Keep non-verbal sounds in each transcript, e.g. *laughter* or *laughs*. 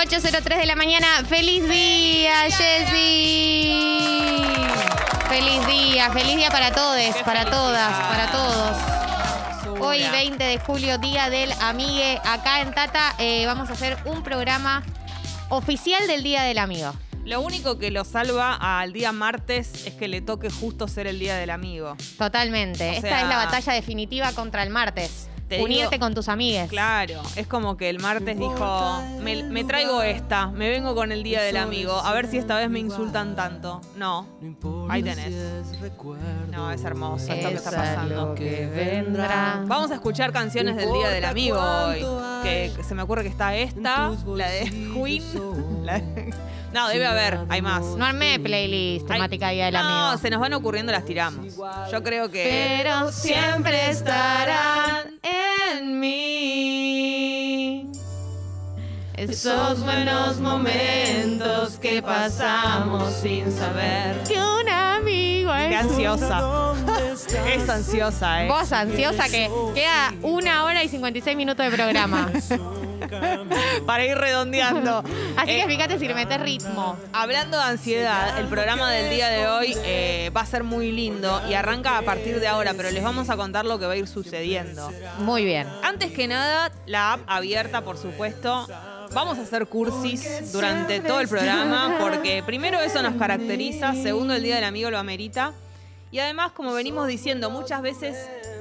8.03 de la mañana. ¡Feliz día, Jessy! ¡Feliz día! ¡Feliz día para todos, para todas, para todos! Hoy, 20 de julio, Día del Amigue. Acá en Tata eh, vamos a hacer un programa oficial del Día del Amigo. Lo único que lo salva al día martes es que le toque justo ser el día del amigo. Totalmente. O Esta es la batalla definitiva contra el martes. Te digo- Unirte con tus amigues. Claro, es como que el martes dijo, me, me traigo esta, me vengo con el día del amigo, a ver si esta vez me insultan tanto. No, ahí tenés. No, es hermoso esto que está pasando. lo que vendrá. Vamos a escuchar canciones del Día del Amigo hoy. Que, que se me ocurre que está esta, la de Queen. La de- *laughs* No, debe haber, hay más. No armé playlist temática Día del no, Amigo. se nos van ocurriendo, las tiramos. Yo creo que. Pero siempre estarán en mí. Esos buenos momentos que pasamos sin saber que un amigo Qué es ansiosa. *laughs* es ansiosa, ¿eh? Vos ansiosa que queda una hora y 56 minutos de programa. *laughs* Para ir redondeando. Así Eh, que fíjate si le metes ritmo. Hablando de ansiedad, el programa del día de hoy eh, va a ser muy lindo y arranca a partir de ahora, pero les vamos a contar lo que va a ir sucediendo. Muy bien. Antes que nada, la app abierta, por supuesto. Vamos a hacer cursis durante todo el programa porque primero eso nos caracteriza, segundo el Día del Amigo lo amerita y además, como venimos diciendo muchas veces,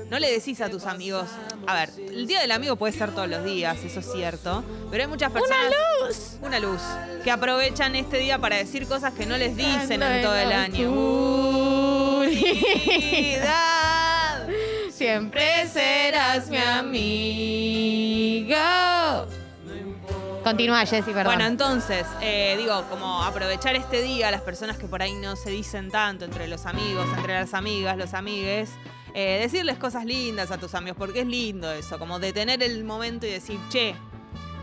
no le decís a tus amigos, a ver, el Día del Amigo puede ser todos los días, eso es cierto, pero hay muchas personas... ¡Una luz! Una luz. Que aprovechan este día para decir cosas que no les dicen en todo el año. *laughs* Siempre serás mi amigo. Continúa, Jessy, perdón. Bueno, entonces, eh, digo, como aprovechar este día, las personas que por ahí no se dicen tanto entre los amigos, entre las amigas, los amigues, eh, decirles cosas lindas a tus amigos, porque es lindo eso, como detener el momento y decir, che,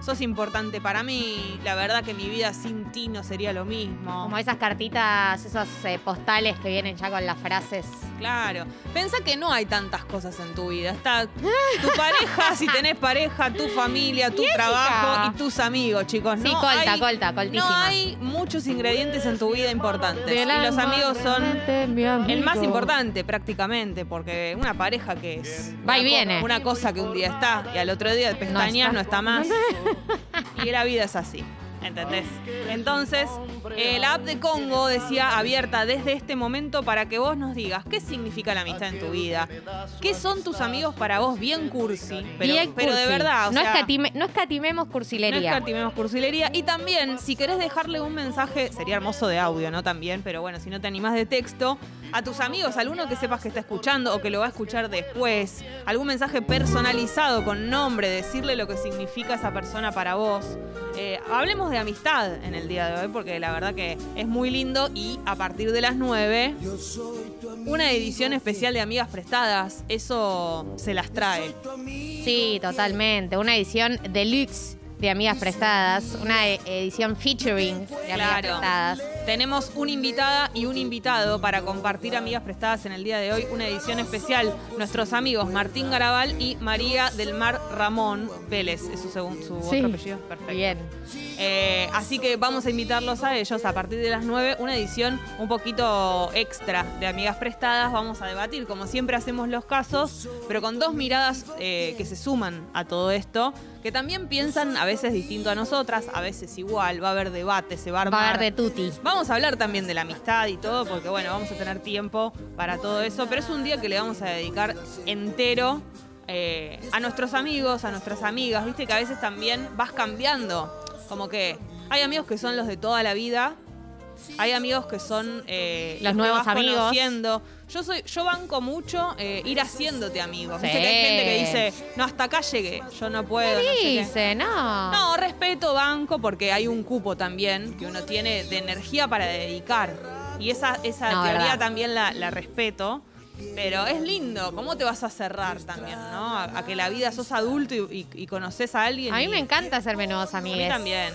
sos importante para mí, la verdad que mi vida sin ti no sería lo mismo. Como esas cartitas, esos eh, postales que vienen ya con las frases. Claro. Pensá que no hay tantas cosas en tu vida. Está tu pareja, si tenés pareja, tu familia, tu Jessica. trabajo y tus amigos, chicos. Sí, no colta, hay, colta, coltísima. No hay muchos ingredientes en tu vida importantes. Y los amigos son amigo. el más importante prácticamente, porque una pareja que es Va y viene. una cosa que un día está y al otro día de pestañas no está, más. *laughs* *laughs* y la vida es así. ¿Entendés? Entonces, eh, la app de Congo decía abierta desde este momento para que vos nos digas qué significa la amistad en tu vida, qué son tus amigos para vos, bien cursi, pero, Bien pero de verdad. o no, sea, escatime- no escatimemos no cursilería. escatimemos cursilería. Y también, si querés dejarle un mensaje, sería hermoso de audio, ¿no? También, pero bueno, si no te animás de texto, a tus amigos, alguno que sepas que está escuchando o que lo va a escuchar después, algún mensaje personalizado con nombre, decirle lo que significa esa persona para vos. Eh, hablemos de amistad en el día de hoy, porque la verdad que es muy lindo y a partir de las 9, una edición especial de Amigas Prestadas, eso se las trae. Sí, totalmente. Una edición deluxe de Amigas Prestadas. Una e- edición featuring de Amigas Claro. Prestadas. Tenemos una invitada y un invitado para compartir amigas prestadas en el día de hoy, una edición especial. Nuestros amigos Martín Garabal y María del Mar Ramón Vélez, es su, segun- su Sí. otro apellido. Perfecto. Bien. Eh, así que vamos a invitarlos a ellos a partir de las 9, una edición un poquito extra de amigas prestadas. Vamos a debatir, como siempre hacemos los casos, pero con dos miradas eh, que se suman a todo esto, que también piensan a veces distinto a nosotras, a veces igual, va a haber debate, se va a Va armar. a haber de tutti. Vamos a hablar también de la amistad y todo, porque bueno, vamos a tener tiempo para todo eso, pero es un día que le vamos a dedicar entero eh, a nuestros amigos, a nuestras amigas, viste que a veces también vas cambiando, como que hay amigos que son los de toda la vida, hay amigos que son eh, Los que nuevos vas amigos. conociendo. Yo soy, yo banco mucho eh, ir haciéndote amigos. Viste Sí. que hay gente que dice, no, hasta acá llegué, yo no puedo. no sé qué". Dice, no. No, respeto banco porque hay un cupo también que uno tiene de energía para dedicar. Y esa, esa No, teoría verdad. también la, la respeto. Pero es lindo, ¿cómo te vas a cerrar también, no? A, a que la vida sos adulto y, y- y conoces a alguien. A mí y- me encanta hacerme nuevos A mí amigos. también.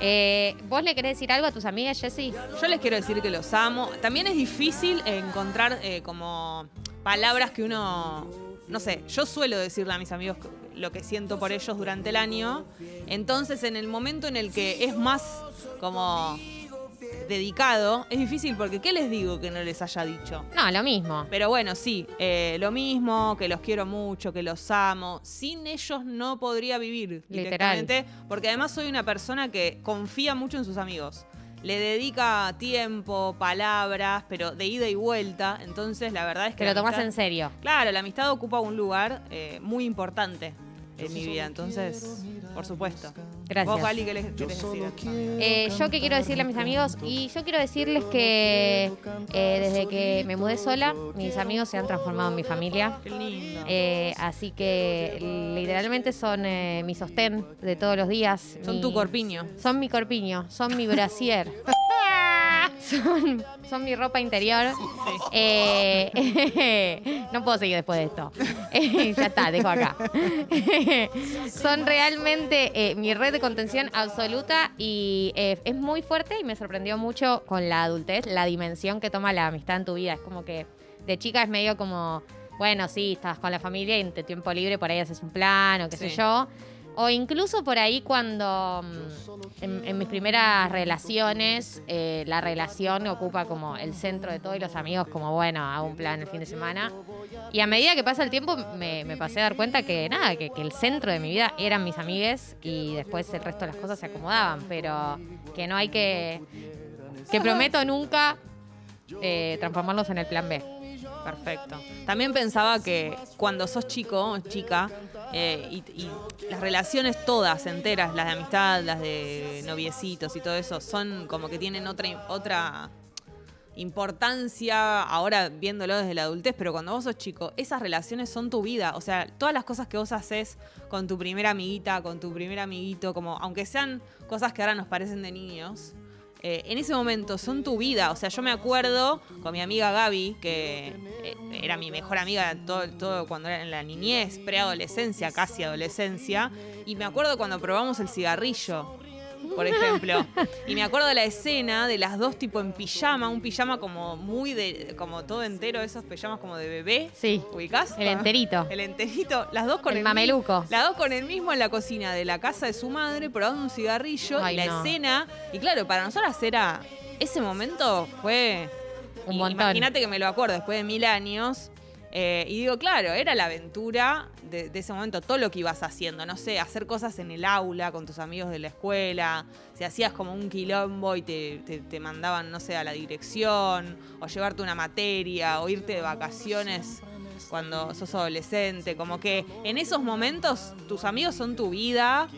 Eh, ¿Vos le querés decir algo a tus amigas, Jessy? Yo les quiero decir que los amo. También es difícil encontrar eh, como palabras que uno. No sé, yo suelo decirle a mis amigos lo que siento por ellos durante el año. Entonces, en el momento en el que es más como dedicado, es difícil porque ¿qué les digo que no les haya dicho? No, lo mismo. Pero bueno, sí, eh, lo mismo, que los quiero mucho, que los amo. Sin ellos no podría vivir Literal. directamente, porque además soy una persona que confía mucho en sus amigos. Le dedica tiempo, palabras, pero de ida y vuelta. Entonces, la verdad es que. Te lo la tomás amistad- en serio. Claro, la amistad ocupa un lugar eh, muy importante en mi vida. Entonces, por supuesto. Gracias. Vos, Gali, ¿qué les decir? Eh, yo que quiero decirle a mis amigos, y yo quiero decirles que eh, desde que me mudé sola, mis amigos se han transformado en mi familia. Qué lindo. Eh, así que literalmente son eh, mi sostén de todos los días. Son mi- tu corpiño. Son mi corpiño, son mi brasier. *laughs* son, son mi ropa interior. Eh, *laughs* no puedo seguir después de esto. Eh, ya está, dejo acá. *laughs* son realmente eh, mi red de contención absoluta y es muy fuerte y me sorprendió mucho con la adultez la dimensión que toma la amistad en tu vida. Es como que de chica es medio como, bueno, sí, estás con la familia y en tu tiempo libre por ahí haces un plan o qué sé yo. O incluso por ahí cuando mm, en, mis primeras relaciones eh, la relación ocupa como el centro de todo y los amigos como bueno, hago un plan el fin de semana. Y a medida que pasa el tiempo me, pasé a dar cuenta que nada, que, el centro de mi vida eran mis amigues y después el resto de las cosas se acomodaban, pero que no hay que, que prometo nunca eh, transformarlos en el plan B. Perfecto. También pensaba que cuando sos chico o chica, eh, y, las relaciones todas enteras, las de amistad, las de noviecitos y todo eso, son como que tienen otra, otra importancia ahora viéndolo desde la adultez, pero cuando vos sos chico, esas relaciones son tu vida. O sea, todas las cosas que vos haces con tu primera amiguita, con tu primer amiguito, como aunque sean cosas que ahora nos parecen de niños, eh, en ese momento son tu vida. O sea, yo me acuerdo con mi amiga Gaby, que eh, era mi mejor amiga todo, todo cuando era en la niñez, preadolescencia, casi adolescencia. Y me acuerdo cuando probamos el cigarrillo, por ejemplo. *laughs* Y me acuerdo de la escena de las dos tipo en pijama, un pijama como muy de, como todo entero, esos pijamas como de bebé. Sí, ¿Ubicás? el enterito. El enterito, las dos con El el, mameluco. Las dos con el mismo en la cocina de la casa de su madre, probando un cigarrillo Ay, y la no. escena. Y claro, para nosotras era. Ese momento fue. Un montón. Imagínate que me lo acuerdo después de mil años. eh, y digo, claro, era la aventura de, de ese momento, todo lo que ibas haciendo. No sé, hacer cosas en el aula con tus amigos de la escuela. Si hacías como un quilombo y te, te- te mandaban, no sé, a la dirección. O llevarte una materia. O irte de vacaciones cuando sos adolescente. Como que en esos momentos tus amigos son tu vida.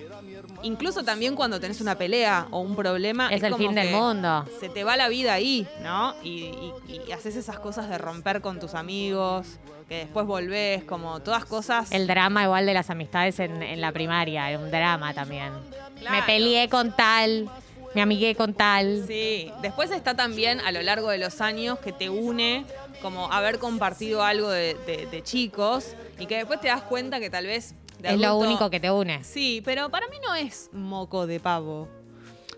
Incluso también cuando tenés una pelea o un problema. Es el como fin del que mundo. Se te va la vida ahí, ¿no? Y, y- y haces esas cosas de romper con tus amigos, que después volvés, como todas cosas. El drama igual de las amistades en, en la primaria, era un drama también. Claro. Me peleé con tal, me amigué con tal. Sí, después está también a lo largo de los años que te une como haber compartido algo de, de- de chicos y que después te das cuenta que tal vez... de es lo único que te une. Sí, pero para mí no es moco de pavo.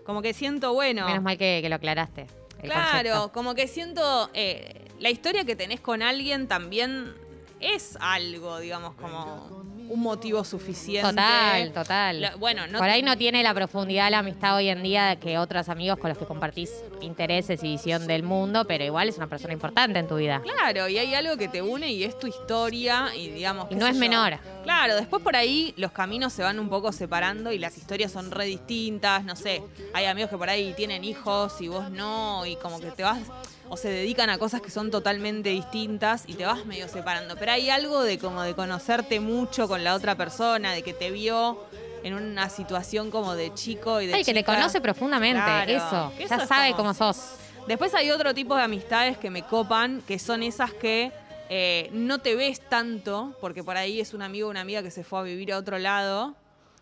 Como que siento, bueno... Menos mal que, que lo aclaraste. Claro, concepto. como que siento eh, la historia que tenés con alguien también es algo, digamos, como un motivo suficiente. Total, total. La- bueno, no Por ahí no tiene la profundidad la amistad hoy en día que otros amigos con los que compartís intereses y visión del mundo, pero igual es una persona importante en tu vida. Claro, y hay algo que te une y es tu historia y digamos... Y no es yo. menor. Claro, después por ahí los caminos se van un poco separando y las historias son re distintas, no sé, hay amigos que por ahí tienen hijos y vos no, y como que te vas o se dedican a cosas que son totalmente distintas y te vas medio separando. Pero hay algo de como de conocerte mucho con la otra persona, de que te vio en una situación como de chico y de Ay, que te chica. conoce profundamente, Claro, eso. Ya eso sabe como- cómo sos. Después hay otro tipo de amistades que me copan, que son esas que eh, no te ves tanto, porque por ahí es un amigo o una amiga que se fue a vivir a otro lado.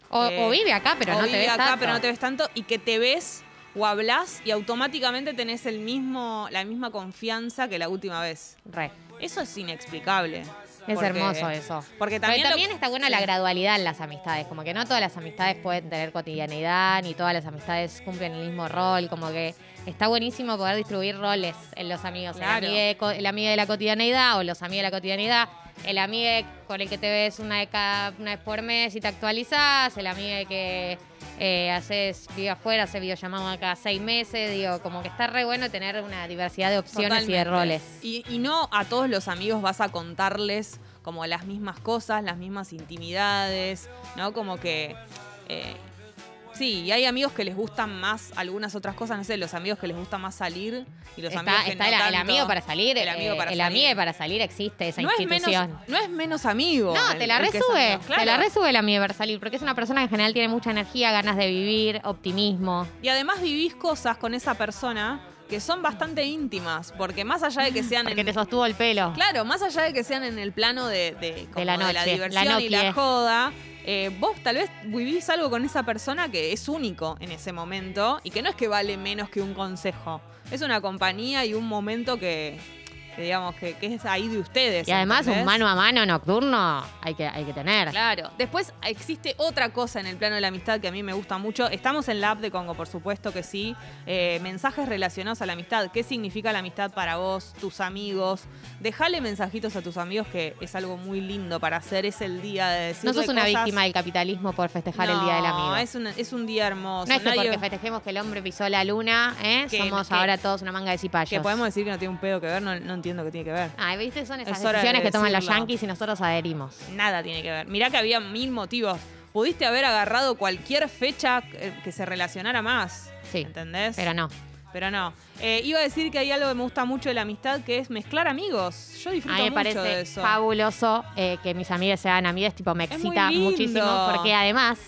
O, Eh, o vive acá, pero o no te vive ves acá, tanto. pero no te ves tanto, y que te ves o hablas y automáticamente tenés el mismo, la misma confianza que la última vez. Re. Eso es inexplicable. Es porque- hermoso eso. Porque Pero también, también, lo- está buena la gradualidad en las amistades, como que no todas las amistades pueden tener cotidianidad, ni todas las amistades cumplen el mismo rol, como que está buenísimo poder distribuir roles en los amigos, Claro. el, amigo de, el amigo de la cotidianidad o los amigos de la cotidianidad. El amigo con el que te ves una vez, cada- una vez por mes y te actualizás, el amigo que eh, haces vive afuera, hace videollamada cada seis meses, digo, como que está re bueno tener una diversidad de opciones y de roles. Y, y no a todos los amigos vas a contarles como las mismas cosas, las mismas intimidades, ¿no? Como que. eh, sí, y hay amigos que les gustan más algunas otras cosas, no sé, los amigos que les gusta más salir y los amigos Está, que está no el, el tanto. amigo para salir, El amigo eh, para el salir. amigo para salir existe esa no es, institución. menos, no es menos amigo. No, el- te la el resube. Te la resube el amigo para salir, porque es una persona que en general tiene mucha energía, ganas de vivir, optimismo. Y además vivís cosas con esa persona que son bastante íntimas, porque más allá de que *laughs* sean Porque en, te sostuvo el pelo. Claro, más allá de que sean en el plano de, de, como la de la noche, diversión la y la joda, eh, vos tal vez vivís algo con esa persona que es único en ese momento y que no es que vale menos que un consejo. Es una compañía y un momento que, que digamos, que, que es ahí de ustedes. Y además un ¿entendés? mano a mano nocturno hay que, hay que tener. Claro. Después existe otra cosa en el plano de la amistad que a mí me gusta mucho. Estamos en la app de Congo, por supuesto que sí. Eh, mensajes relacionados a la amistad. ¿Qué significa la amistad para vos, tus amigos? Dejale mensajitos a tus amigos que es algo muy lindo para hacer. Es el día de decir. No sos una víctima del capitalismo por festejar el Día del Amigo. No, es un, es un día hermoso. No es que Nadie- porque festejemos que el hombre pisó la luna, ¿eh? Que- somos que- ahora todos una manga de cipayos. que podemos decir que no tiene un pedo que ver, no, no entiendo qué tiene que ver. Ay, viste, son esas Es hora de decisiones que toman los decirlo. yankees y nosotros adherimos. Nada tiene que ver. Mirá que había mil motivos. Pudiste haber agarrado cualquier fecha eh, que se relacionara más. Sí, ¿Entendés? pero no. Pero no. Eh, iba a decir que hay algo que me gusta mucho de la amistad, que es mezclar amigos. Yo disfruto A mí me mucho de parece eso. fabuloso eh, que mis amigas sean amigas, tipo me Es excita lindo. muchísimo, porque además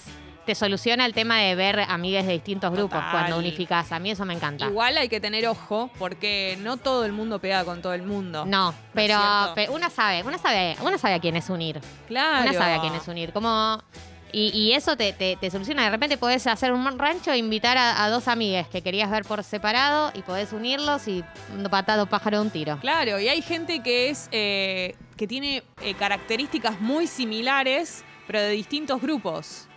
te soluciona el tema de ver amigues de distintos grupos Total. cuando unificás. A mí eso me encanta. Igual hay que tener ojo, porque no todo el mundo pega con todo el mundo. No, pero, una sabe, una sabe, una sabe a quién es unir. Claro. Una sabe a quién es unir. Como y, y eso te, te- te soluciona. De repente podés hacer un rancho e invitar a, a dos amigues que querías ver por separado y podés unirlos y patado pájaro de un tiro. Claro, y hay gente que es eh, que tiene eh, características muy similares, pero de distintos grupos.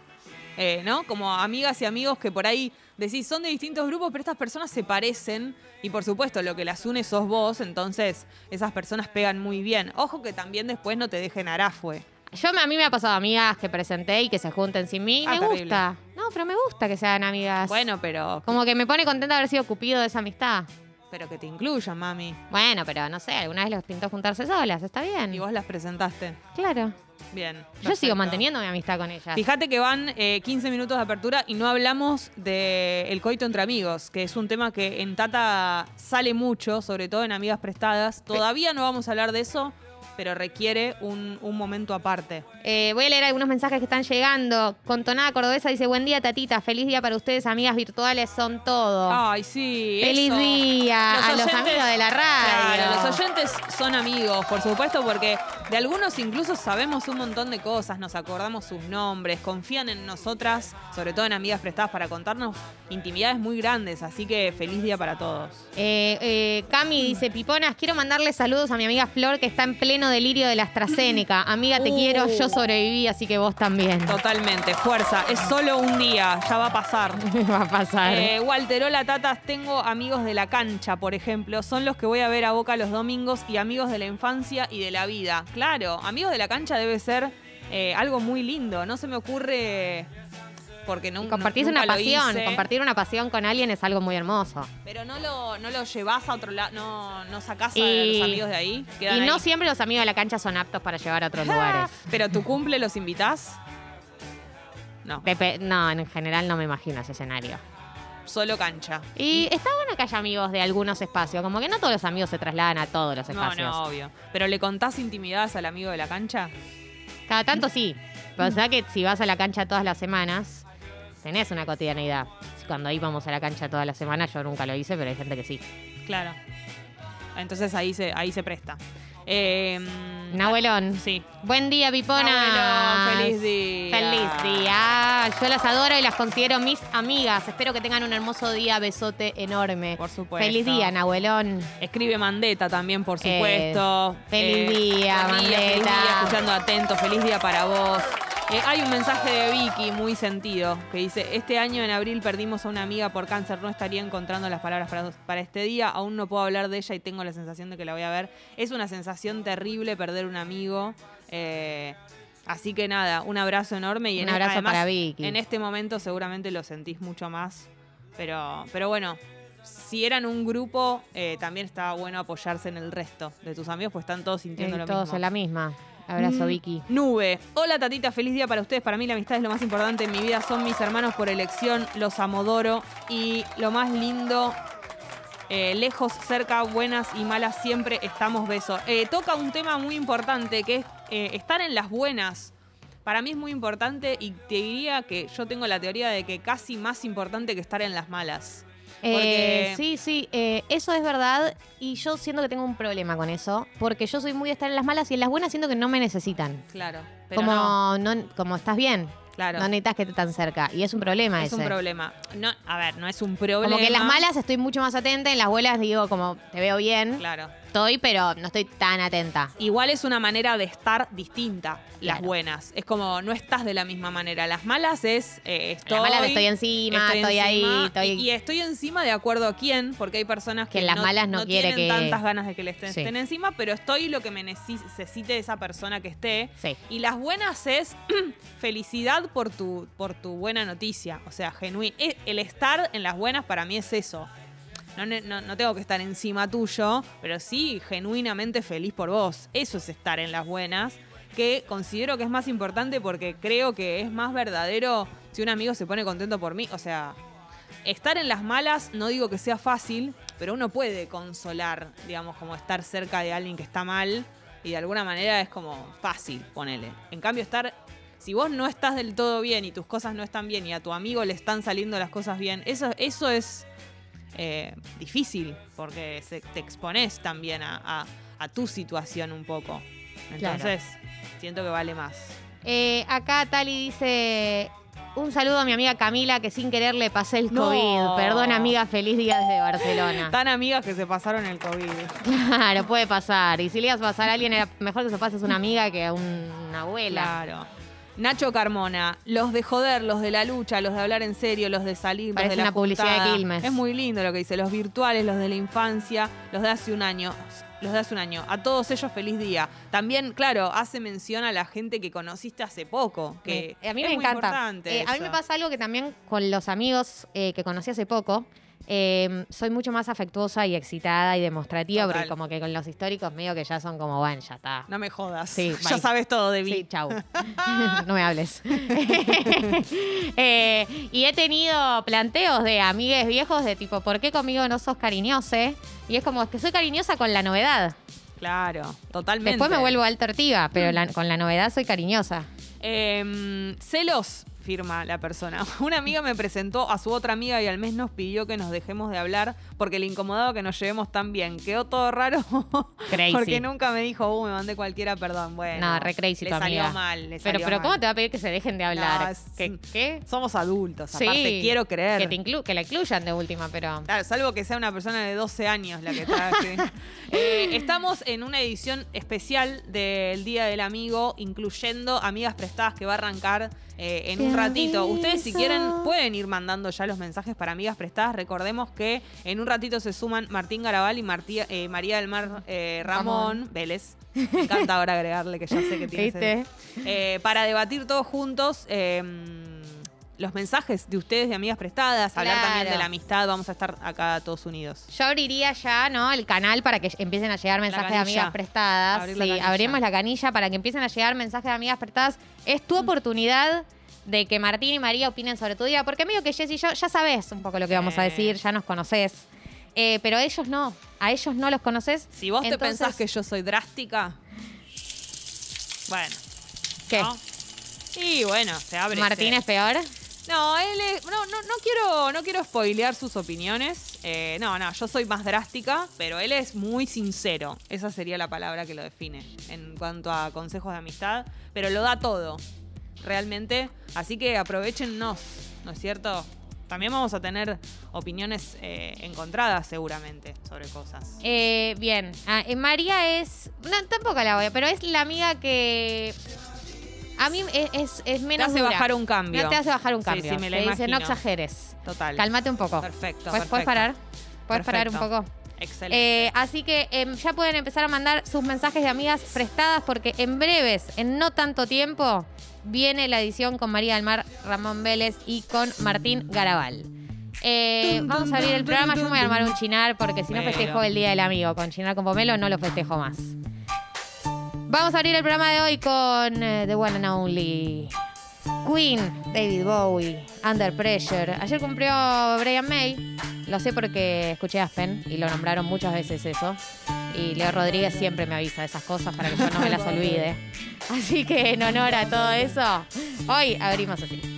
Eh, ¿No? Como amigas y amigos que por ahí decís son de distintos grupos, pero estas personas se parecen. Y por supuesto, lo que las une sos vos, entonces esas personas pegan muy bien. Ojo que también después no te dejen arafue. Yo a mí me ha pasado amigas que presenté y que se junten sin mí. Ah, me terrible. gusta. No, pero me gusta que sean amigas. Bueno, pero, Como que me pone contenta haber sido cupido de esa amistad. pero que te incluyan, mami. Bueno, pero no sé, alguna vez los pintó juntarse solas, está bien. Y vos las presentaste. Claro. Bien. Yo sigo manteniendo mi amistad con ellas. Fíjate que van eh, 15 minutos de apertura y no hablamos de el coito entre amigos, que es un tema que en Tata sale mucho, sobre todo en amigas prestadas. Todavía no vamos a hablar de eso, pero requiere un, un momento aparte. Eh, voy a leer algunos mensajes que están llegando. Con tonada cordobesa dice, buen día, tatita. Feliz día para ustedes, amigas virtuales, son todo. Ay, sí. Feliz eso. día a los amigos de la radio. Claro, los oyentes son amigos, por supuesto, porque de algunos incluso sabemos un montón de cosas, nos acordamos sus nombres, confían en nosotras, sobre todo en amigas prestadas, para contarnos intimidades muy grandes. Así que feliz día para todos. Eh, eh, Cami dice, Piponas, quiero mandarle saludos a mi amiga Flor que está en pleno delirio de la AstraZeneca. Amiga, te Uh. quiero, yo sobreviví, así que vos también. Totalmente, fuerza. Es solo un día, ya va a pasar. *laughs* Va a pasar. Eh, Walter, hola tatas, tengo amigos de la cancha, por ejemplo, son los que voy a ver a Boca los domingos y amigos de la infancia y de la vida. Claro, amigos de la cancha debe ser eh, algo muy lindo, no se me ocurre porque Y compartís nunca una lo pasión, hice, compartir una pasión con alguien es algo muy hermoso. pero no lo, no lo llevas a otro lado, no, no sacás a Y- los amigos de ahí. quedan Y no ahí. siempre los amigos de la cancha son aptos para llevar a otros lugares. Pero tu cumple los invitás? No, Depe- no, en general no me imagino ese escenario. solo cancha. Y está bueno que haya amigos de algunos espacios, como que no todos los amigos se trasladan a todos los No, espacios. no, obvio. Pero le contás intimidades al amigo de la cancha. Cada tanto sí. Pero sabes que si vas a la cancha todas las semanas, tenés una cotidianidad. Cuando íbamos a la cancha todas las semanas, yo nunca lo hice, pero hay gente que sí. Claro. Entonces ahí se, ahí se presta. Eh, Nahuelón. Sí. Buen día, Pipona. Feliz día. Feliz día. Yo las adoro y las considero mis amigas. Espero que tengan un hermoso día. Besote enorme. Por supuesto. Feliz día, Nahuelón. Escribe Mandeta también, por Eh, supuesto. feliz día, buen Feliz Mandeta. día, escuchando atento. Feliz día para vos. Eh, hay un mensaje de Vicky muy sentido que dice, este año en abril perdimos a una amiga por cáncer, no estaría encontrando las palabras para, para este día, aún no puedo hablar de ella y tengo la sensación de que la voy a ver. Es una sensación terrible perder un amigo. eh, así que nada, un abrazo enorme y Un en, abrazo además, para Vicky. en este momento seguramente lo sentís mucho más. Pero, pero bueno, si eran un grupo, eh, también estaba bueno apoyarse en el resto de tus amigos, pues están todos sintiendo lo todos mismo. en la misma. Abrazo, Mm, Vicky. Nube. Hola tatita, feliz día para ustedes. Para mí la amistad es lo más importante en mi vida. Son mis hermanos por elección, los amodoro. Y lo más lindo, eh, lejos, cerca, buenas y malas, siempre estamos besos. Eh, toca un tema muy importante que es eh, estar en las buenas. Para mí es muy importante y te diría que yo tengo la teoría de que casi más importante que estar en las malas. Porque- Eh, sí, sí, eh, eso es verdad y yo siento que tengo un problema con eso, porque yo soy muy de estar en las malas y en las buenas siento que no me necesitan. Claro. Pero como, no, no, como estás bien, claro. no necesitas que esté tan cerca. Y es un problema es ese. un problema. No, a ver, no es un problema. Como que en las malas estoy mucho más atenta, en las buenas digo como te veo bien, Claro. Estoy, pero no estoy tan atenta. Igual es una manera de estar distinta, las Claro. buenas. Es como no estás de la misma manera. Las malas es eh, estoy. En las malas estoy encima, estoy, ahí, estoy... Y, y estoy encima de acuerdo a quién, porque hay personas que, Que las malas no quiere tienen que- tantas ganas de que le estén, Sí. estén encima, pero estoy lo que me necesi- necesite esa persona que esté. Sí. Y las buenas es *clears throat* felicidad por tu, por tu buena noticia. O sea, genuino. El estar en las buenas para mí es eso. No, no- no tengo que estar encima tuyo, pero sí genuinamente feliz por vos. Eso es estar en las buenas, que considero que es más importante porque creo que es más verdadero si un amigo se pone contento por mí. O sea, estar en las malas no digo que sea fácil, pero uno puede consolar, digamos, como estar cerca de alguien que está mal y de alguna manera es como fácil, ponele. En cambio, estar... Si vos no estás del todo bien y tus cosas no están bien y a tu amigo le están saliendo las cosas bien, eso, eso es eh, difícil porque se- te expones también a, a- a tu situación un poco. Entonces, siento que vale más. Eh, acá Tali dice. Un saludo a mi amiga Camila, que sin querer le pasé el No. COVID. Perdón, amiga, feliz día desde Barcelona. *laughs* Tan amigas que se pasaron el COVID. Claro, puede pasar. Y si le ibas a pasar a alguien, era mejor que se pases una amiga que a un- una abuela. Claro. Nacho Carmona, los de joder, los de la lucha, los de hablar en serio, los de salir, Parece los de la una publicidad de. Quilmes. Es muy lindo lo que dice, los virtuales, los de la infancia, los de hace un año. Los de hace un año. A todos ellos feliz día. También, claro, hace mención a la gente que conociste hace poco. Que a mí es me muy encanta. importante Eh, a mí eso. me pasa algo que también con los amigos eh, que conocí hace poco, eh, soy mucho más afectuosa y excitada y demostrativa, Total. porque como que con los históricos medio que ya son como, bueno, ya está. No me jodas. Sí, *laughs* ya bye. sabes todo de mí. Sí, chau. *laughs* *laughs* no me hables. Eh, y he tenido planteos de amigues viejos de tipo, ¿por qué conmigo no sos cariñosa? Y es como, es que soy cariñosa con la novedad. Claro, totalmente. Después me vuelvo alta ortiga, pero la- con la novedad soy cariñosa. Em, celos, firma la persona. *laughs* Una amiga me presentó a su otra amiga y al mes nos pidió que nos dejemos de hablar porque le incomodaba que nos llevemos tan bien. Quedó todo raro *laughs* Crazy. porque nunca me dijo, uh, me mandé cualquiera, perdón. Bueno, No, re crazy le tu salió amiga. mal. le Pero, pero mal. ¿cómo te va a pedir que se dejen de hablar? No, es- ¿Qué? qué? Somos adultos, Sí, aparte quiero creer. Que, te inclu- que la incluyan de última, pero... Claro, salvo que sea una persona de 12 años la que traje. *laughs* Eh, estamos en una edición especial del Día del Amigo, incluyendo amigas prestadas que va a arrancar eh, en un ratito. Ustedes, si quieren, pueden ir mandando ya los mensajes para amigas prestadas. Recordemos que en un ratito se suman Martín Garabal y Martí- eh, María del Mar eh, Ramón, Vélez. Me encanta ahora agregarle que ya sé que tiene eh, para debatir todos juntos los mensajes de ustedes de amigas prestadas, hablar Claro. también de la amistad, vamos a estar acá todos unidos. Yo abriría ya, ¿no? El canal para que empiecen a llegar mensajes de amigas prestadas. Abrir la sí, canilla. abrimos la canilla para que empiecen a llegar mensajes de amigas prestadas. Es tu oportunidad de que Martín y María opinen sobre tu día, porque medio que Jess y yo ya sabes un poco lo que vamos a decir, ya nos conoces. Eh, pero ellos no, a ellos no los conoces. Si vos te pensás que yo soy drástica, bueno, ¿Qué? ¿no? Y bueno, se abre. ¿Martín es peor? No, él es- no, no, no quiero, no quiero spoilear sus opiniones. Eh, no, no, yo soy más drástica, pero él es muy sincero. Esa sería la palabra que lo define en cuanto a consejos de amistad. Pero lo da todo, realmente. Así que aprovechenos, ¿no es cierto? También vamos a tener opiniones eh, encontradas seguramente sobre cosas. Eh, bien, Ah, eh, María es. Tampoco la voy a, pero es la amiga que. A mí es, es, es Te menos hace dura. bajar un cambio. No te hace bajar un cambio. sí, me la te dice, no imagino. exageres. Total. Cálmate un poco. Perfecto, ¿Puedes, perfecto. puedes parar? ¿Puedes parar un poco? Excelente. Eh, así que em, ya pueden empezar a mandar sus mensajes de amigas prestadas porque en breves, en no tanto tiempo, viene la edición con María del Mar, Ramón Vélez y con Martín Garabal. Eh, vamos a abrir el programa. Yo me voy a armar un chinar porque si no festejo el Día del Amigo. Con chinar con pomelo no lo festejo más. Vamos a abrir el programa de hoy con eh, The One and Only. Queen, David Bowie, Under Pressure. Ayer cumplió Brian May. Lo sé porque escuché Aspen y lo nombraron muchas veces eso. Y Leo Rodríguez siempre me avisa de esas cosas para que yo no me las *laughs* olvide. Así que en honor a todo eso, hoy abrimos así.